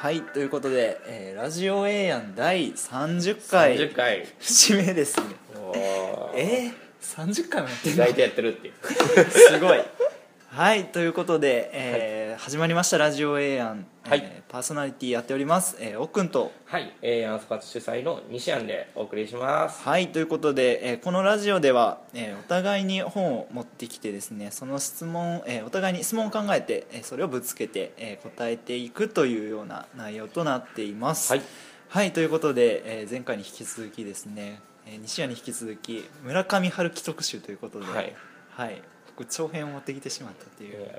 はいということで、えーラジオ A やん第30回。30回。節目ですね。おー。えー、30回もやってんの？意外とやってるっていう。すごい。はいということで、えー始まりましたラジオ A やん、はい。えーパーソナリティやっております、えー、おっくんとはい、えー、アンスパツ主催の西安でお送りします。はいということで、えーこのラジオでは、えーお互いに本を持ってきてですねその質問、えーお互いに質問を考えて、えーそれをぶつけて、えー答えていくというような内容となっています。はい、はいということで、えー前回に引き続きですね、えー西谷に引き続き村上春樹特集ということで。はい。はい僕長編を持ってきてしまったっていう。いやいやい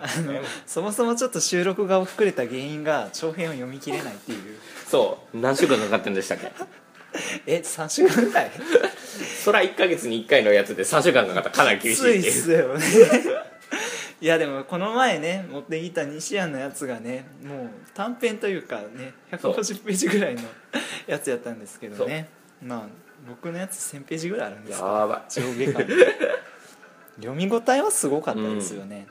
あや。のそもそもちょっと収録が遅れた原因が長編を読み切れないっていう。そう。何週間かかってんでしたっけ？え3週間ぐらい？そら1か月に1回のやつで3週間かかった。らかなり厳しついっいっていうすよね。いやでもこの前ね持ってきた西安のやつがねもう短編というかね150ページぐらいのやつやったんですけどね。まあ僕のやつ1000ページぐらいあるんですやば上下巻読み応えはすごかったですよね、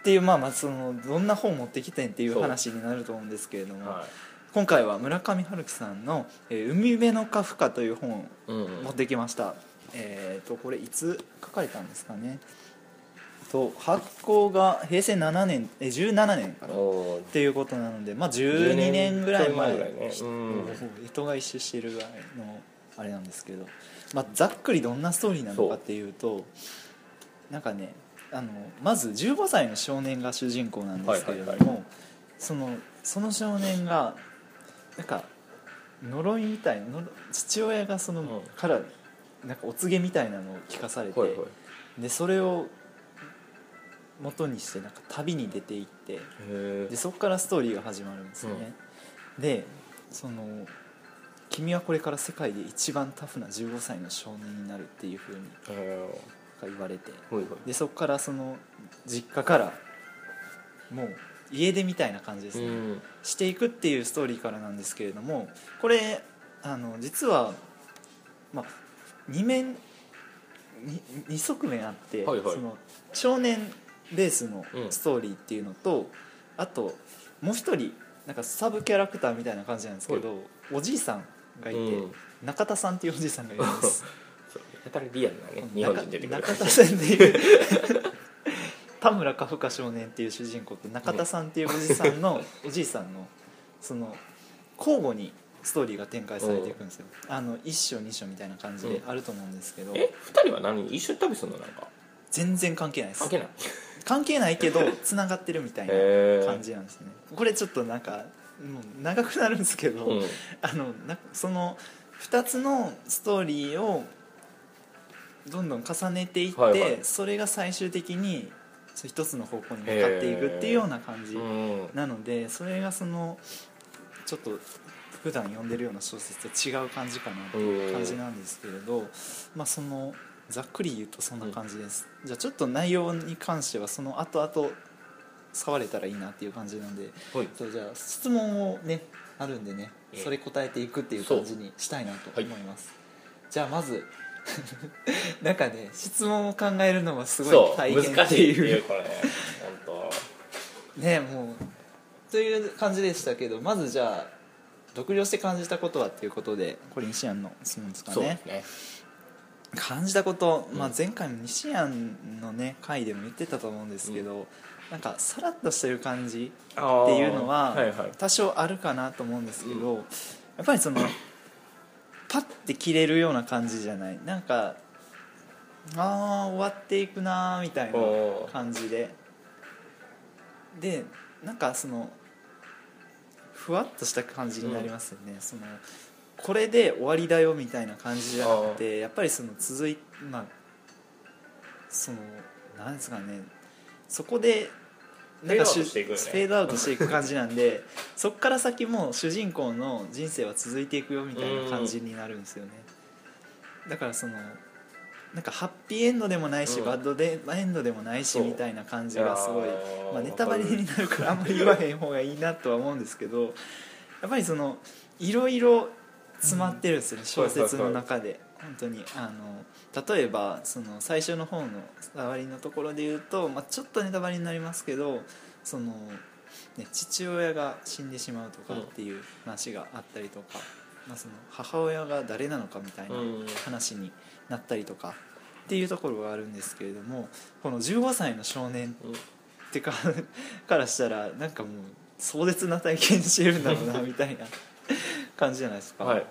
っていうまあまあそのどんな本持ってきてんっていう話になると思うんですけれども、は今回は村上春樹さんの「えー海辺のカフカ」という本をい、うん。うん持ってきました、えー、とこれいつ書かれたんですかね。と発行が平成7年え17年かなっていうことなので、まあ、12年ぐらい前10年ぐらいね。ひうん。人が一周してるぐらいのあれなんですけど、まあ、ざっくりどんなストーリーなのかっていうとなんかねあのまず15歳の少年が主人公なんですけれども、はいはいはそのその少年がなんか呪いみたいな呪父親がその、うん。からなんかお告げみたいなのを聞かされて、はいはい。でそれを元にしてなんか旅に出て行ってへでそこからストーリーが始まるんですよね、でその「君はこれから世界で一番タフな15歳の少年になる」っていうふうにえ言われて。ーはいはい。でそこからその実家からもう家出みたいな感じですね、うん。していくっていうストーリーからなんですけれどもこれあの実は、まあ、2面 2, 側面あって、はいはい。その少年ベースのうん。ストーリーっていうのと、あともう一人なんかサブキャラクターみたいな感じなんですけど、おじいさんがいて、うん。中田さんっていうおじいさんがいるんです たらリアルなね。日本人出てくる。中中田さんっていう。田村カフカ少年っていう主人公と中田さんっていうおじさんのおじいさんのその交互にストーリーが展開されていくんですよ。あの1章2章みたいな感じであると思うんですけど、え？二人は何？一緒に旅するの？なんか。全然関係ないです。関係ない。関係ないけどつながってるみたいな感じなんですね。これちょっとなんかもう長くなるんですけど、うん。あのなその2つのストーリーをどんどん重ねていって、はいはい。それが最終的に一つの方向に向かっていくっていうような感じうん。なのでそれがそのちょっと普段読んでるような小説と違う感じかなっていう感じなんですけれど、まあ、そのざっくり言うとそんな感じです、じゃあちょっと内容に関してはその後々触れたらいいなっていう感じなんではい。そうじゃあ質問をねあるんでねええ。それ答えていくっていう感じにしたいなと思います、じゃあまず なんかね質問を考えるのはすごそいう大変難ってしいっていいううこれね本ねもうという感じでしたけどまずじゃあ独立して感じたことはっていうことでこれ西安の質問ですか当そうでねすね。感じたこと、まあうん、前回も西安のね回でも言ってたと思うんですけど、なんかさらっとしてる感じっていうのは多少あるかなと思うんですけど、やっぱりそのパッて切れるような感じじゃない？なんかああ終わっていくなーみたいな感じで。でなんかそのふわっとした感じになりますよね、そのこれで終わりだよみたいな感じじゃなくてやっぱりその続いまあそのなんですかね。そこでなんかフェードアウトしていくよね。フェードアウトしていく感じなんでそこから先も主人公の人生は続いていくよみたいな感じになるんですよね。だからそのなんかハッピーエンドでもないし、うん。バッドでエンドでもないしみたいな感じがすごいまあ、ネタバレになるからあんまり言わへん方がいいなとは思うんですけどやっぱりそのいろいろ詰まってるんですよね、小説の中で本当にあの例えばその最初の方の触りのところで言うと、まあ、ちょっとネタバレになりますけどそのね、父親が死んでしまうとかっていう話があったりとか、まあ、その母親が誰なのかみたいなうん。話になったりとかっていうところがあるんですけれどもこの15歳の少年うん。ってか からしたらなんかもう壮絶な体験してるんだろうなみたいな感じじゃないですか、はい。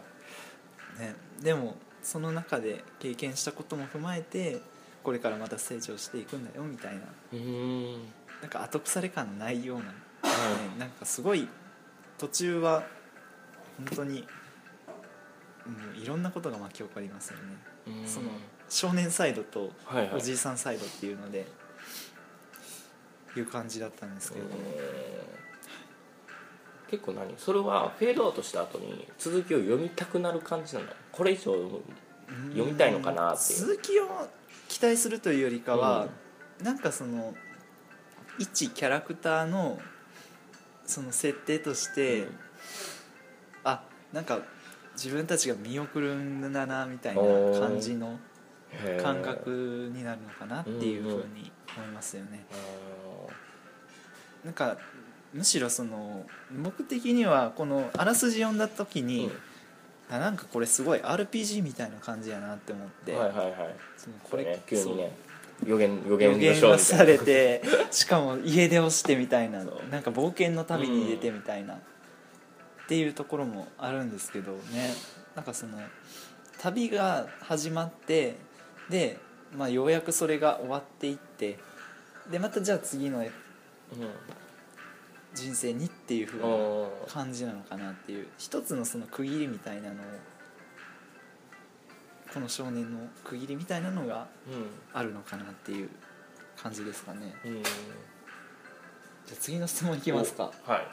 ね、でもその中で経験したことも踏まえてこれからまた成長していくんだよみたいななんか後腐れ感ないような、ねは、なんかすごい途中は本当にもういろんなことが巻き起こりますよね。その少年サイドとはいはい。おじいさんサイドっていうのでいう感じだったんですけれども。結構何？それはフェードアウトした後に続きを読みたくなる感じなのこれ以上読みたいのかなって続きを期待するというよりかは、なんかその一キャラクターのその設定として、うん。あなんか自分たちが見送るんだなみたいな感じの感覚になるのかなっていうふうに思いますよね。あなんかむしろその僕的にはこのあらすじ読んだ時ーに、うんあなんかこれすごい RPG みたいな感じやなって思って、はいはいはい。そのこれね。急にね予言予予言の言されてしかも家出をしてみたいな。なんか冒険の旅に出てみたいな、っていうところもあるんですけどね。なんかその旅が始まってで、まあ、ようやくそれが終わっていってでまたじゃあ次の人生にっていう風うな感じなのかなっていう。一つのその区切りみたいなのをこの少年の区切りみたいなのがあるのかなっていう感じですかね。うん。うんじゃあ次の質問いきますか。はい。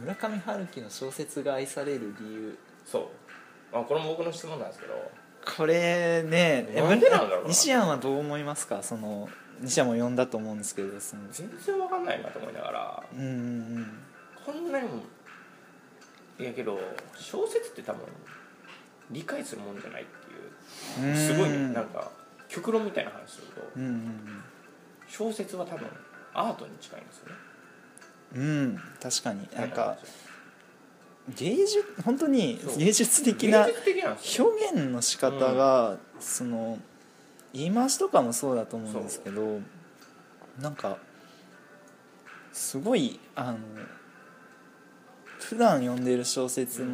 村上春樹の小説が愛される理由。そう。あこれも僕の質問なんですけど。これねえなんでなんだろうな。西山はどう思いますか？その西山も読んだと思うんですけどその全然わかんないなと思いながら。うんうんこんなにもいやけど小説って多分理解するもんじゃないっていう。うん。すごいね。なんか極論みたいな話するとうんうん小説は多分アートに近いんですよね。うん。うん。確かに。なんか芸術本当に芸術的な表現の仕方が、その言い回しとかもそうだと思うんですけどなんかすごいあの普段読んでる小説っ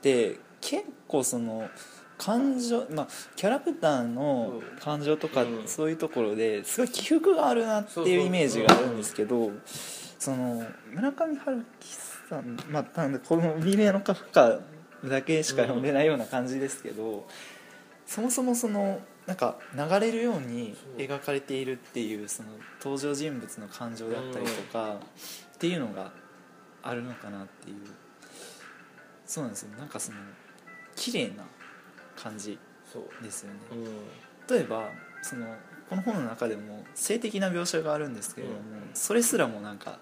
て結構その感情まあキャラクターの感情とかうん。そういうところですごい起伏があるなっていうイメージがあるんですけどその村上春樹さんまあなんでこの「海辺のカフカ」だけしか読んでないような感じですけど、そもそもそのなんか流れるように描かれているっていうその登場人物の感情だったりとかっていうのがあるのかなっていう。そうなんですよ。なんかその綺麗な感じですよね。うん。例えばそのこの本の中でも性的な描写があるんですけれども、うん。それすらもなんか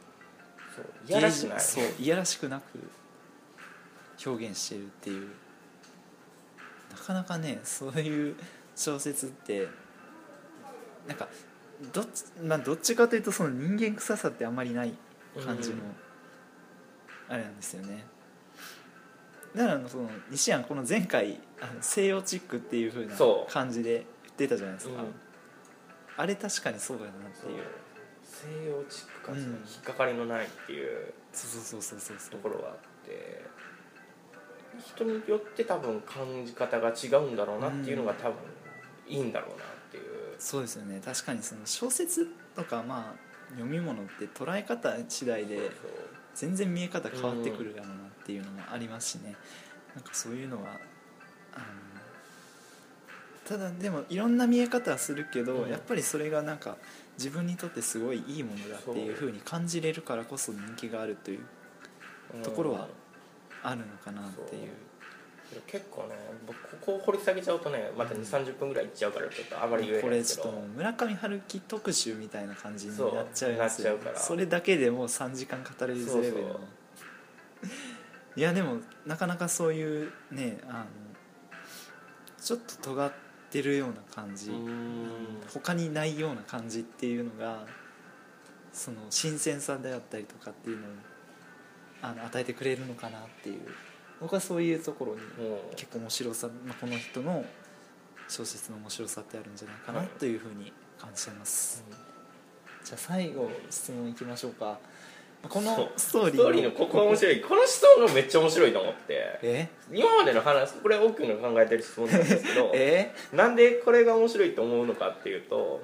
そう。いやらしくない。そういやらしくなく表現してるっていう。なかなかねそういう小説ってなんかどっち,、まあ、どっちかというとその人間臭さってあんまりない感じのうん。あれなんですよね。だからその西安この前回あの西洋チックっていう風なそう。感じで言ってたじゃないですか、うん。あれ確かにそうだなっていう。西洋チックかつうん引っかかりのないっていうそうそうそうそうそう。ところがあって人によって多分感じ方が違うんだろうなっていうのが多分いいんだろうなっていう。そうですよね。確かにその小説とかまあ読み物って捉え方次第で全然見え方変わってくるだろうなっていうのもありますしね、なんかそういうのはあのただでもいろんな見え方はするけど、うん。やっぱりそれがなんか自分にとってすごいいいものだっていうふうに感じれるからこそ人気があるというところはあるのかなっていう。うん結構ね僕ここを掘り下げちゃうとねまた2 3 0分ぐらいいっちゃうからちょっとあまり言えこれないですけどちょっと村上春樹特集みたいな感じになっちゃいますよなっちゃうから。それだけでもう3時間語れるレベルの いやでもなかなかそういうねあのちょっと尖ってるような感じ、うん。他にないような感じっていうのがその新鮮さであったりとかっていうのをあの与えてくれるのかなっていう僕はそういうところにうん。結構面白さ、まあ、この人の小説の面白さってあるんじゃないかなというふうに感じてます、じゃあ最後質問いきましょうか。まあこのストーリーのここが面白い。この質問がめっちゃ面白いと思って。え？今までの話これ奥が考えてる質問なんですけど え？なんでこれが面白いと思うのかっていうと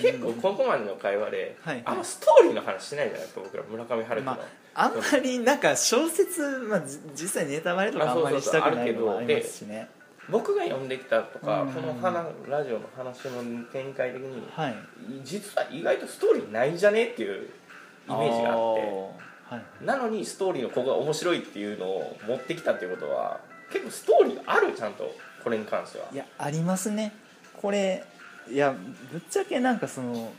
結構ここまでの会話で、はい。あんまストーリーの話してないじゃないですか僕ら村上春樹の、まあんまりなんか小説、まあ、じ実際ネタバレとかあんまりしたくないのもありますしね。僕が読んできたとか、うん。この話ラジオの話の展開的にはい実は意外とストーリーないんじゃねっていうイメージがあって。はいなのにストーリーのここが面白いっていうのを持ってきたっていうことは結構ストーリーがあるちゃんとこれに関しては。いやありますね。これいやぶっちゃけなんかその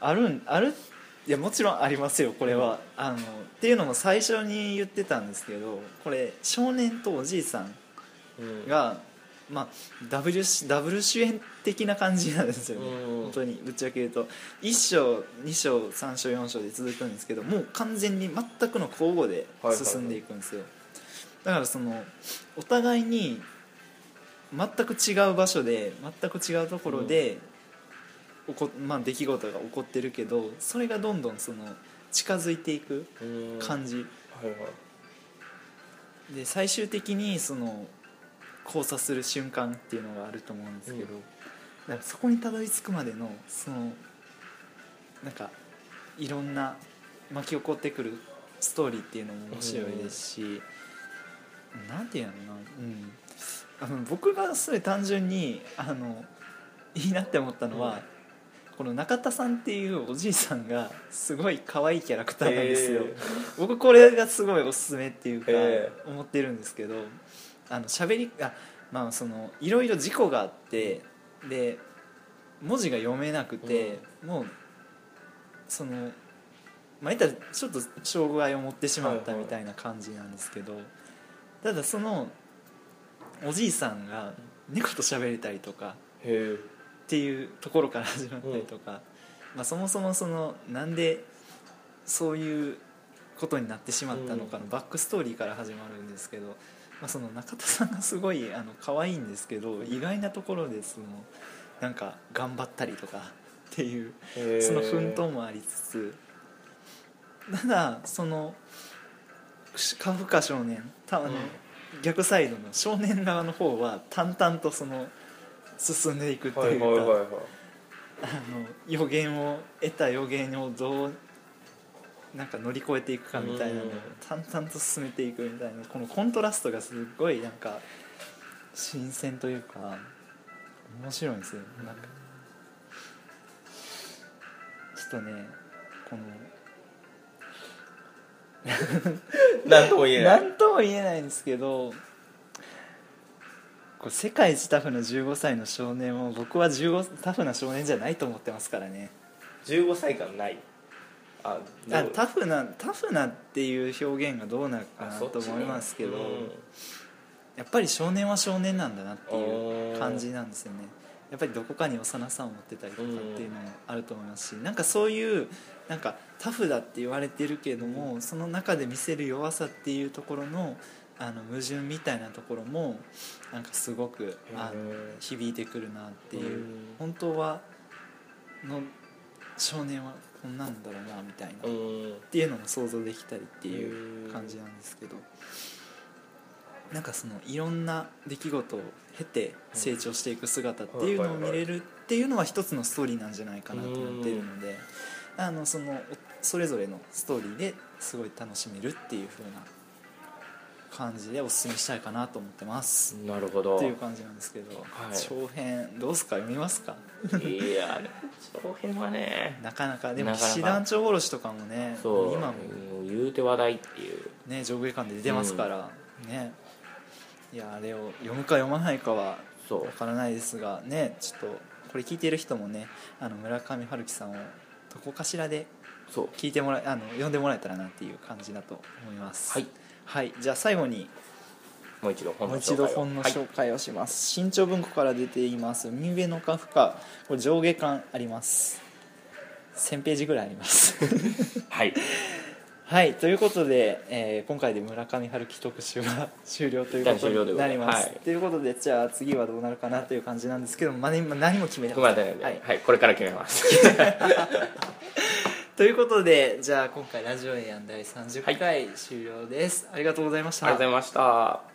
あるんあるいやもちろんありますよこれは、あのっていうのも最初に言ってたんですけどこれ少年とおじいさんうん。が、まあ、ダブルしダブル主演的な感じなんですよね、うん。本当にぶっちゃけ言うと。1章2章3章4章で続くんですけどもう完全に全くの交互で進んでいくんですよ、だからそのお互いに全く違う場所で全く違うところで、起こまあ、出来事が起こってるけどそれがどんどんその近づいていくうん。感じ、はいはい。で最終的にその交差する瞬間っていうのがあると思うんですけど、うん。だからそこにたどり着くまでのそのなんかいろんな巻き起こってくるストーリーっていうのも面白いですし、なんていうのかな、うん、あの僕がそれ単純にあのいいなって思ったのは、この中田さんっていうおじいさんがすごい可愛いキャラクターなんですよ、へ僕これがすごいおすすめっていうかへ思ってるんですけどあの喋りあまあそのいろいろ事故があってで文字が読めなくて、もうそのまあ言ったらちょっと障害を持ってしまったみたいな感じなんですけど、ただそのおじいさんが猫と喋れたりとかへっていうところから始まったりとか、まあ、そもそもそのなんでそういうことになってしまったのかのバックストーリーから始まるんですけど、まあ、その中田さんがすごいあの可愛いんですけど意外なところでそのなんか頑張ったりとかっていうえその奮闘もありつつただそのカフカ少年たあの、うん。逆サイドの少年側の方は淡々とその進んでいくってはいいうか、はいはいはいあの予言を得た予言をどうなんか乗り越えていくかみたいなのをうん。淡々と進めていくみたいなこのコントラストがすごいなんか新鮮というか面白いんですよ。なんかちょっとねこの なんとも言えなない。んとも言えないんですけどこれ世界一タフな15歳の少年を僕は15タフな少年じゃないと思ってますからね。15歳間ない。あタフなタフなっていう表現がどうなるかなと思いますけど、うん。やっぱり少年は少年なんだなっていう感じなんですよね。やっぱりどこかに幼さを持ってたりとかっていうのもあると思いますしなんかそういうなんかタフだって言われてるけどもその中で見せる弱さっていうところのあの矛盾みたいなところもなんかすごくあの響いてくるなっていう。うん。本当はの少年はこんなんだろうなみたいな。うん。っていうのも想像できたりっていう感じなんですけど。なんかそのいろんな出来事を経て成長していく姿っていうのを見れるっていうのは一つのストーリーなんじゃないかなと思っているのであのそのそれぞれのストーリーですごい楽しめるっていう風な感じでおすすめしたいかなと思ってます。なるほど。っていう感じなんですけど。はい。長編どうすか？読みますか？いや長編はね。なかなか。でもなかなか。騎士団長殺しとかもねそう。今も。言うて話題っていう。ね上下巻で出てますから、ね。いやあれを読むか読まないかはそう。わからないですがねちょっとこれ聞いてる人もねあの村上春樹さんをどこかしらでそう。聞いてもらえあの読んでもらえたらなっていう感じだと思います。はい、はい、じゃあ最後にもう一度本もうの紹介を。一度本のはい紹介をします、新潮文庫から出ています「海辺のカフカ」これ上下巻あります。1000ページぐらいあります。はい。はいということで、えー今回で村上春樹特集は 終了ということになります、はい。ということでじゃあ次はどうなるかなという感じなんですけども、まあ、今何も決めて僕まで。はい。はい、これから決めます ということでじゃあ今回ラジオエアン第30回終了です、ありがとうございました。ありがとうございました